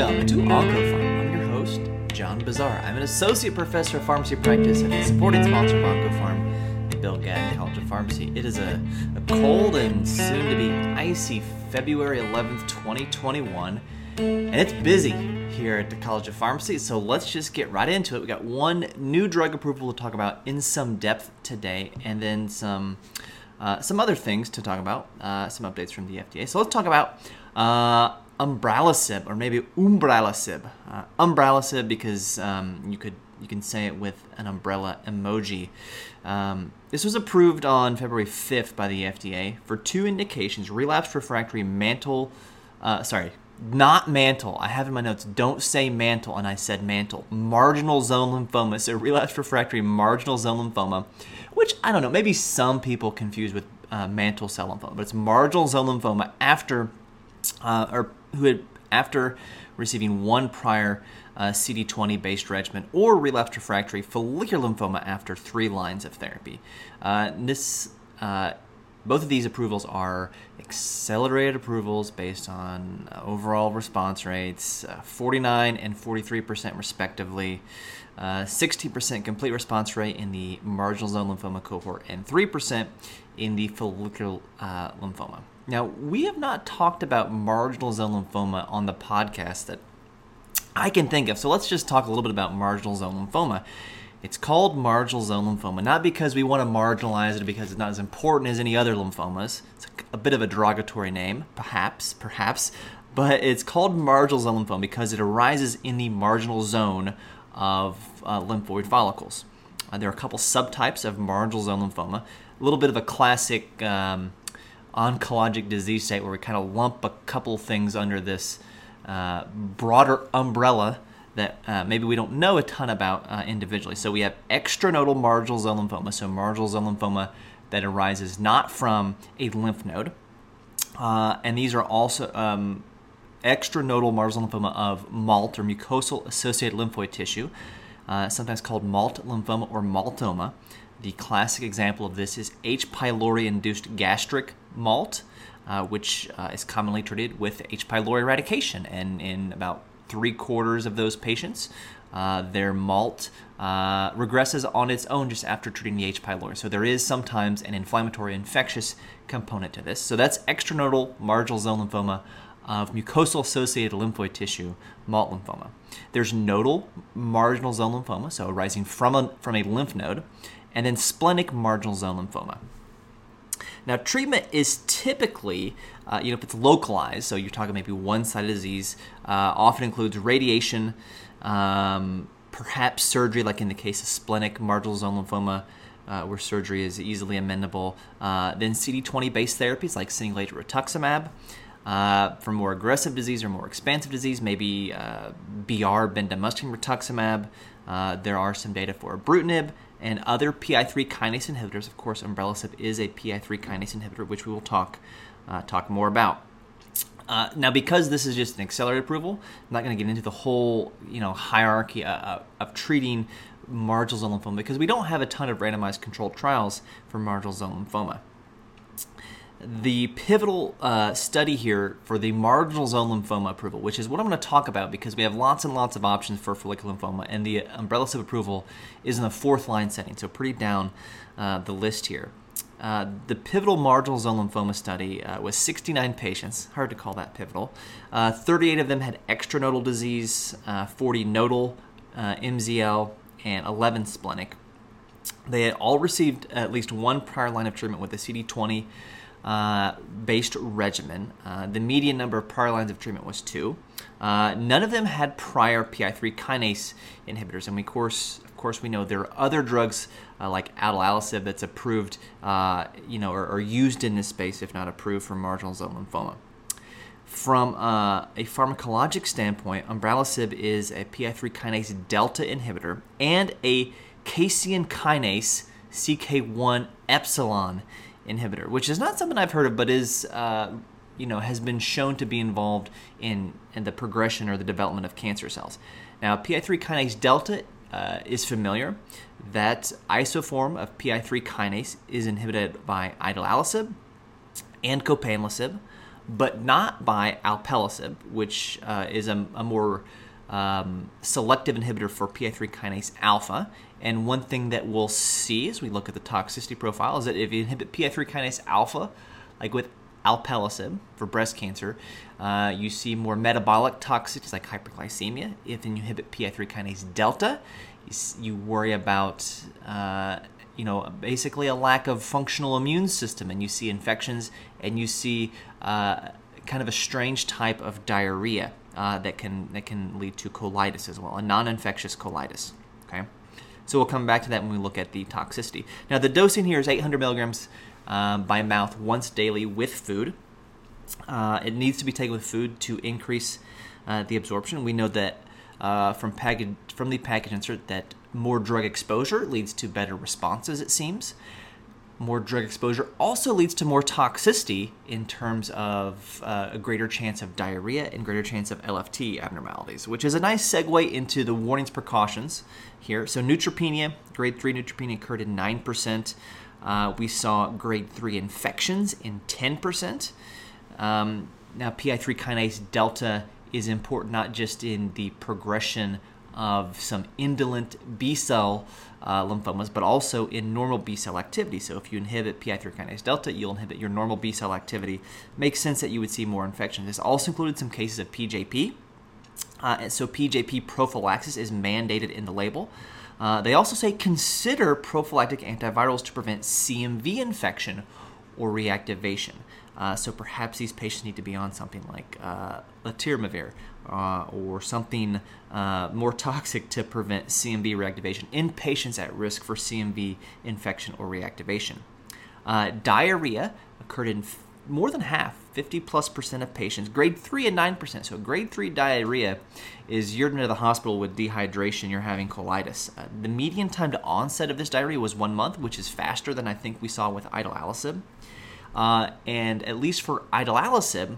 Welcome to OncoPharm. I'm your host, John Bossaer. I'm an associate professor of pharmacy practice at the supporting sponsor of OncoPharm, the Bill Gatton College of Pharmacy. It is a, a cold and soon to be icy February 11th, 2021, and it's busy here at the College of Pharmacy. So let's just get right into it. We got one new drug approval to talk about in some depth today, and then some. Uh, some other things to talk about, uh, some updates from the FDA. So let's talk about uh, umbralisib, or maybe umbralisib. Uh, umbralisib because um, you could you can say it with an umbrella emoji. Um, this was approved on February 5th by the FDA for two indications: relapsed refractory mantle. Uh, sorry, not mantle. I have in my notes. Don't say mantle, and I said mantle. Marginal zone lymphoma. So relapsed refractory marginal zone lymphoma, which I don't know. Maybe some people confuse with uh, mantle cell lymphoma, but it's marginal zone lymphoma after uh, or who had after receiving one prior uh, CD20 based regimen or relapsed refractory follicular lymphoma after three lines of therapy. Uh, this, uh, both of these approvals are accelerated approvals based on uh, overall response rates, uh, 49 and 43% respectively. Uh, 60% complete response rate in the marginal zone lymphoma cohort and 3% in the follicular lymphoma. Now, we have not talked about marginal zone lymphoma on the podcast that I can think of. So let's just talk a little bit about marginal zone lymphoma. It's called marginal zone lymphoma, not because we want to marginalize it because it's not as important as any other lymphomas. It's a bit of a derogatory name, perhaps, perhaps, but it's called marginal zone lymphoma because it arises in the marginal zone of uh, lymphoid follicles. Uh, there are a couple subtypes of marginal zone lymphoma. A little bit of a classic um, oncologic disease state where we kind of lump a couple things under this uh, broader umbrella that uh, maybe we don't know a ton about uh, individually. So we have extranodal marginal zone lymphoma, so marginal zone lymphoma that arises not from a lymph node. Uh, and these are also um, extranodal marginal lymphoma of MALT or mucosal associated lymphoid tissue, uh, sometimes called MALT lymphoma or maltoma. The classic example of this is H. pylori induced gastric MALT, uh, which uh, is commonly treated with H. pylori eradication. And in about three quarters of those patients, uh, their MALT uh, regresses on its own just after treating the H. pylori. So there is sometimes an inflammatory infectious component to this. So that's extranodal marginal zone lymphoma of mucosal associated lymphoid tissue, MALT lymphoma. There's nodal marginal zone lymphoma, so arising from a, from a lymph node, and then splenic marginal zone lymphoma. Now, treatment is typically, uh, you know, if it's localized, so you're talking maybe one side of disease, uh, often includes radiation, um, perhaps surgery, like in the case of splenic marginal zone lymphoma, uh, where surgery is easily amendable. Uh, then CD20 based therapies like single rituximab. Uh, for more aggressive disease or more expansive disease, maybe uh, BR bendamustine rituximab. there are some data for ibrutinib and other PI3 kinase inhibitors. Of course, umbralisib is a PI3 kinase inhibitor, which we will talk uh, talk more about. Uh, now, because this is just an accelerated approval, I'm not going to get into the whole you know hierarchy uh, uh, of treating marginal zone lymphoma because we don't have a ton of randomized controlled trials for marginal zone lymphoma the pivotal uh, study here for the marginal zone lymphoma approval, which is what I'm going to talk about because we have lots and lots of options for follicular lymphoma, and the umbralisib approval is in the fourth line setting, so pretty down uh, the list here. Uh, the pivotal marginal zone lymphoma study uh, was 69 patients. Hard to call that pivotal. Uh, 38 of them had extranodal disease, uh, 40 nodal MZL, and 11 splenic. They had all received at least one prior line of treatment with a CD20 uh, based regimen. Uh, the median number of prior lines of treatment was two. Uh, none of them had prior PI3 kinase inhibitors, and we course, of course, we know there are other drugs uh, like idelalisib that's approved, uh, you know, or, or, used in this space, if not approved for marginal zone lymphoma. From uh, a pharmacologic standpoint, umbralisib is a PI3 kinase delta inhibitor and a casein kinase CK1 epsilon inhibitor, which is not something I've heard of, but is uh, you know has been shown to be involved in in the progression or the development of cancer cells. Now, PI3 kinase delta uh, is familiar. That isoform of PI3 kinase is inhibited by idelalisib and copanlisib. but not by alpelisib, which uh, is a, a more um, selective inhibitor for PI3 kinase alpha. And one thing that we'll see as we look at the toxicity profile is that if you inhibit PI3 kinase alpha, like with alpelisib for breast cancer, uh, you see more metabolic toxicities like hyperglycemia. If you inhibit PI3 kinase delta, you, you worry about uh, you know basically a lack of functional immune system, and you see infections, and you see uh, kind of a strange type of diarrhea uh, that can that can lead to colitis as well, a non-infectious colitis. Okay, so we'll come back to that when we look at the toxicity. Now the dosing here is 800 milligrams um, by mouth once daily with food. Uh, it needs to be taken with food to increase uh, the absorption. We know that uh, from package from the package insert that more drug exposure leads to better responses. It seems more drug exposure also leads to more toxicity in terms of uh, a greater chance of diarrhea and greater chance of LFT abnormalities, which is a nice segue into the warnings precautions here. So, neutropenia, grade 3 neutropenia occurred in 9%. Uh, we saw grade 3 infections in 10%. Um, now, PI3 kinase delta is important not just in the progression of some indolent B cell uh, lymphomas, but also in normal B cell activity. So if you inhibit PI3 kinase delta, you'll inhibit your normal B cell activity. Makes sense that you would see more infections. This also included some cases of PJP. Uh, so PJP prophylaxis is mandated in the label. Uh, they also say consider prophylactic antivirals to prevent CMV infection or reactivation. Uh, so perhaps these patients need to be on something like uh, uh, or something uh, more toxic to prevent CMV reactivation in patients at risk for CMV infection or reactivation. Uh, diarrhea occurred in f- more than half, 50 plus percent of patients, grade 3 and 9%. So, grade 3 diarrhea is you're into the hospital with dehydration, you're having colitis. Uh, the median time to onset of this diarrhea was one month, which is faster than I think we saw with idelalisib. Uh, and at least for idelalisib,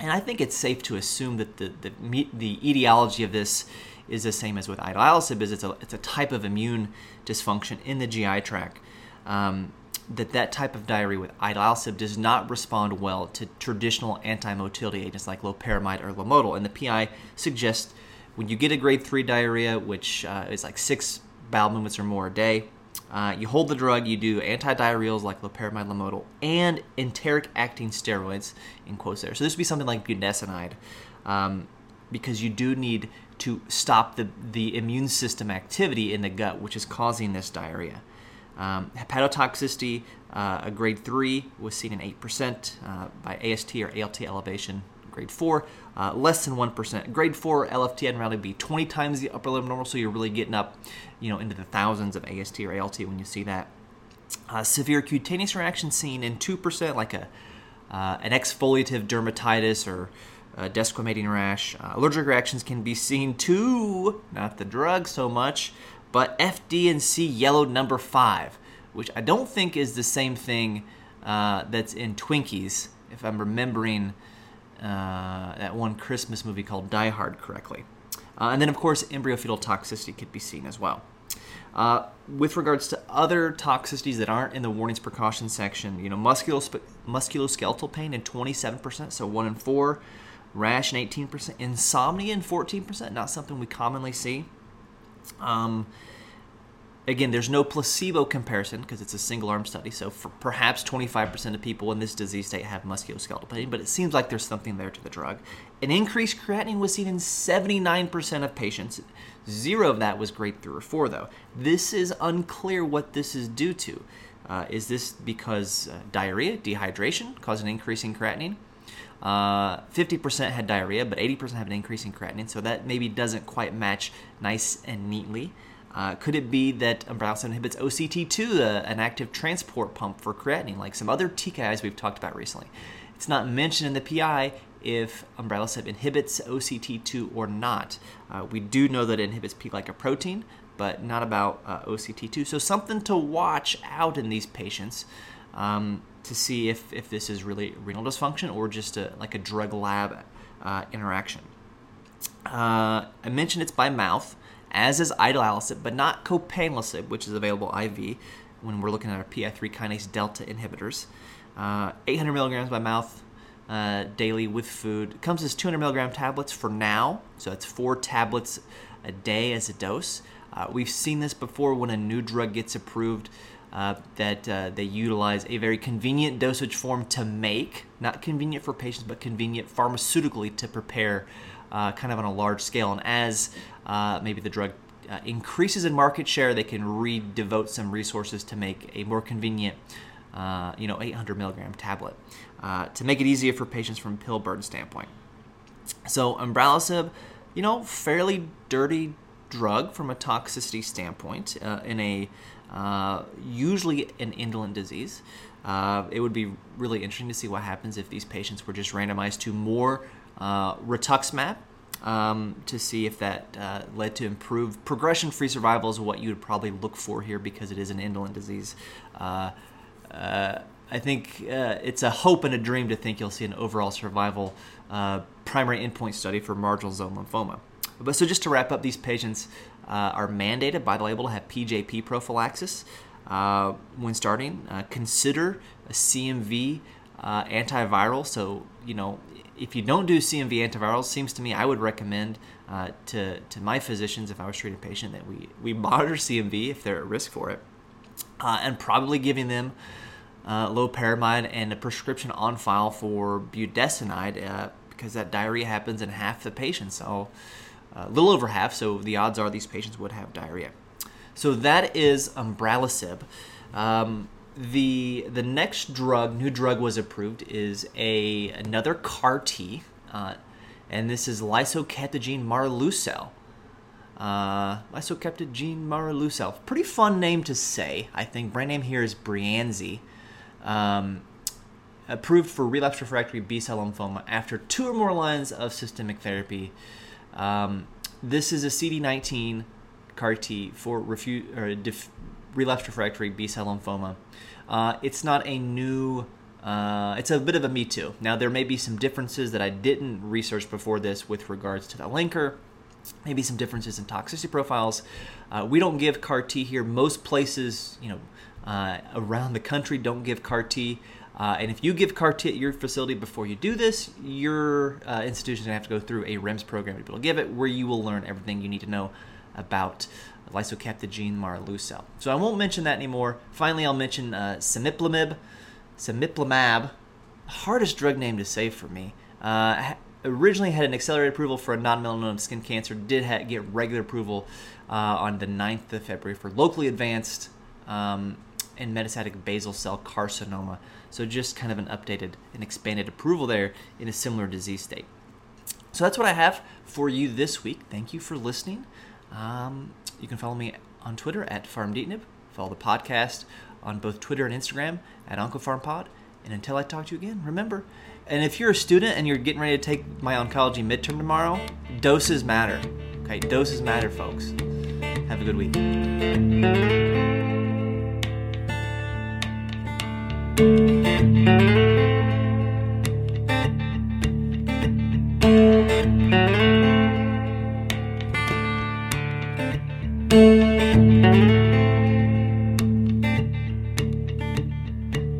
and I think it's safe to assume that the, the, the etiology of this is the same as with idelalisib, is it's a, it's a type of immune dysfunction in the GI tract. Um, that that type of diarrhea with idelalisib does not respond well to traditional anti-motility agents like loperamide or lomotil. And the PI suggests when you get a grade 3 diarrhea, which uh, is like six bowel movements or more a day, uh, you hold the drug, you do antidiarrheals like loperamide, lomotil, and enteric acting steroids, in quotes there. So this would be something like budesonide, um, because you do need to stop the, the immune system activity in the gut, which is causing this diarrhea. Um, hepatotoxicity, uh, a grade 3 was seen in 8% uh, by AST or ALT elevation grade 4, uh, less than 1%. Grade 4 LFT abnormality would be 20 times the upper limit normal, so you're really getting up you know, into the thousands of AST or ALT when you see that. Uh, severe cutaneous reaction seen in 2%, like a uh, an exfoliative dermatitis or desquamating rash. Uh, allergic reactions can be seen to, not the drug so much, but FD and C yellow number 5, which I don't think is the same thing uh, that's in Twinkies, if I'm remembering uh, that one Christmas movie called Die Hard correctly. Uh, and then, of course, embryofetal toxicity could be seen as well. Uh, with regards to other toxicities that aren't in the warnings precautions section, you know, musculo- musculoskeletal pain in 27%, so 1 in 4, rash in 18%, insomnia in 14%, not something we commonly see. Um, again, there's no placebo comparison because it's a single arm study. So perhaps 25% of people in this disease state have musculoskeletal pain, but it seems like there's something there to the drug. An increased creatinine was seen in 79% of patients. Zero of that was grade 3 or 4, though. This is unclear what this is due to. Uh, is this because uh, diarrhea, dehydration, caused an increase in creatinine? Uh, 50% had diarrhea, but 80% have an increase in creatinine, so that maybe doesn't quite match nice and neatly. Uh, could it be that umbralisib inhibits OCT2, uh, an active transport pump for creatinine, like some other TKIs we've talked about recently? It's not mentioned in the PI if umbralisib inhibits OCT2 or not. Uh, we do know that it inhibits P-glycoprotein, but not about uh, OCT2. So something to watch out in these patients um, to see if, if this is really renal dysfunction or just a, like a drug lab uh, interaction. Uh, I mentioned it's by mouth as is idelalisib, but not copanlisib, which is available IV when we're looking at our PI3 kinase delta inhibitors. Uh, 800 milligrams by mouth uh, daily with food. It comes as 200 milligram tablets for now, so it's four tablets a day as a dose. Uh, we've seen this before when a new drug gets approved. Uh, that uh, they utilize a very convenient dosage form to make, not convenient for patients, but convenient pharmaceutically to prepare, uh, kind of on a large scale. And as uh, maybe the drug uh, increases in market share, they can re-devote some resources to make a more convenient, uh, you know, 800 milligram tablet to make it easier for patients from pill burden standpoint. So umbralisib, you know, fairly dirty drug from a toxicity standpoint in a uh, usually an indolent disease. Uh, it would be really interesting to see what happens if these patients were just randomized to more uh, rituximab um, to see if that uh, led to improved progression-free survival is what you would probably look for here because it is an indolent disease. Uh, uh, I think it's a hope and a dream to think you'll see an overall survival primary endpoint study for marginal zone lymphoma. But so just to wrap up, these patients uh, are mandated by the label to have PJP prophylaxis uh, when starting. Uh, consider a CMV uh, antiviral. So, you know, if you don't do CMV antivirals, seems to me I would recommend uh, to, to my physicians if I was treating a patient that we, we monitor CMV if they're at risk for it, uh, and probably giving them uh, loperamide and a prescription on file for budesonide because that diarrhea happens in half the patients. So, a little over half, so the odds are these patients would have diarrhea. So that is umbralisib. Um, the the next drug, new drug was approved, is a another CAR T, uh, and this is lisocabtagene maraleucel. Uh, lisocabtagene maraleucel, pretty fun name to say. I think brand name here is Breyanzi. Um, approved for relapsed refractory B cell lymphoma after two or more lines of systemic therapy. Um, this is a CD19 CAR T for refu- or def- relapsed refractory B cell lymphoma. Uh, it's not a new. Uh, it's a bit of a me too. Now there may be some differences that I didn't research before this with regards to the linker. Maybe some differences in toxicity profiles. Uh, we don't give CAR T here. Most places, you know, uh, around the country don't give CAR T. Uh, and if you give CAR T at your facility before you do this, your uh, institution is going to have to go through a REMS program to be able to give it, where you will learn everything you need to know about lisocabtagene maraleucel. So I won't mention that anymore. Finally, I'll mention uh. Cemiplimab, hardest drug name to say for me. Uh, originally had an accelerated approval for a non-melanoma skin cancer. Did ha- get regular approval uh, on the 9th of February for locally advanced um, and metastatic basal cell carcinoma. So just kind of an updated and expanded approval there in a similar disease state. So that's what I have for you this week. Thank you for listening. Um, you can follow me on Twitter at FarmDeetnib. Follow the podcast on both Twitter and Instagram at OncoPharmPod. And until I talk to you again, remember, and if you're a student and you're getting ready to take my oncology midterm tomorrow, doses matter. Okay, doses matter, folks. Have a good week.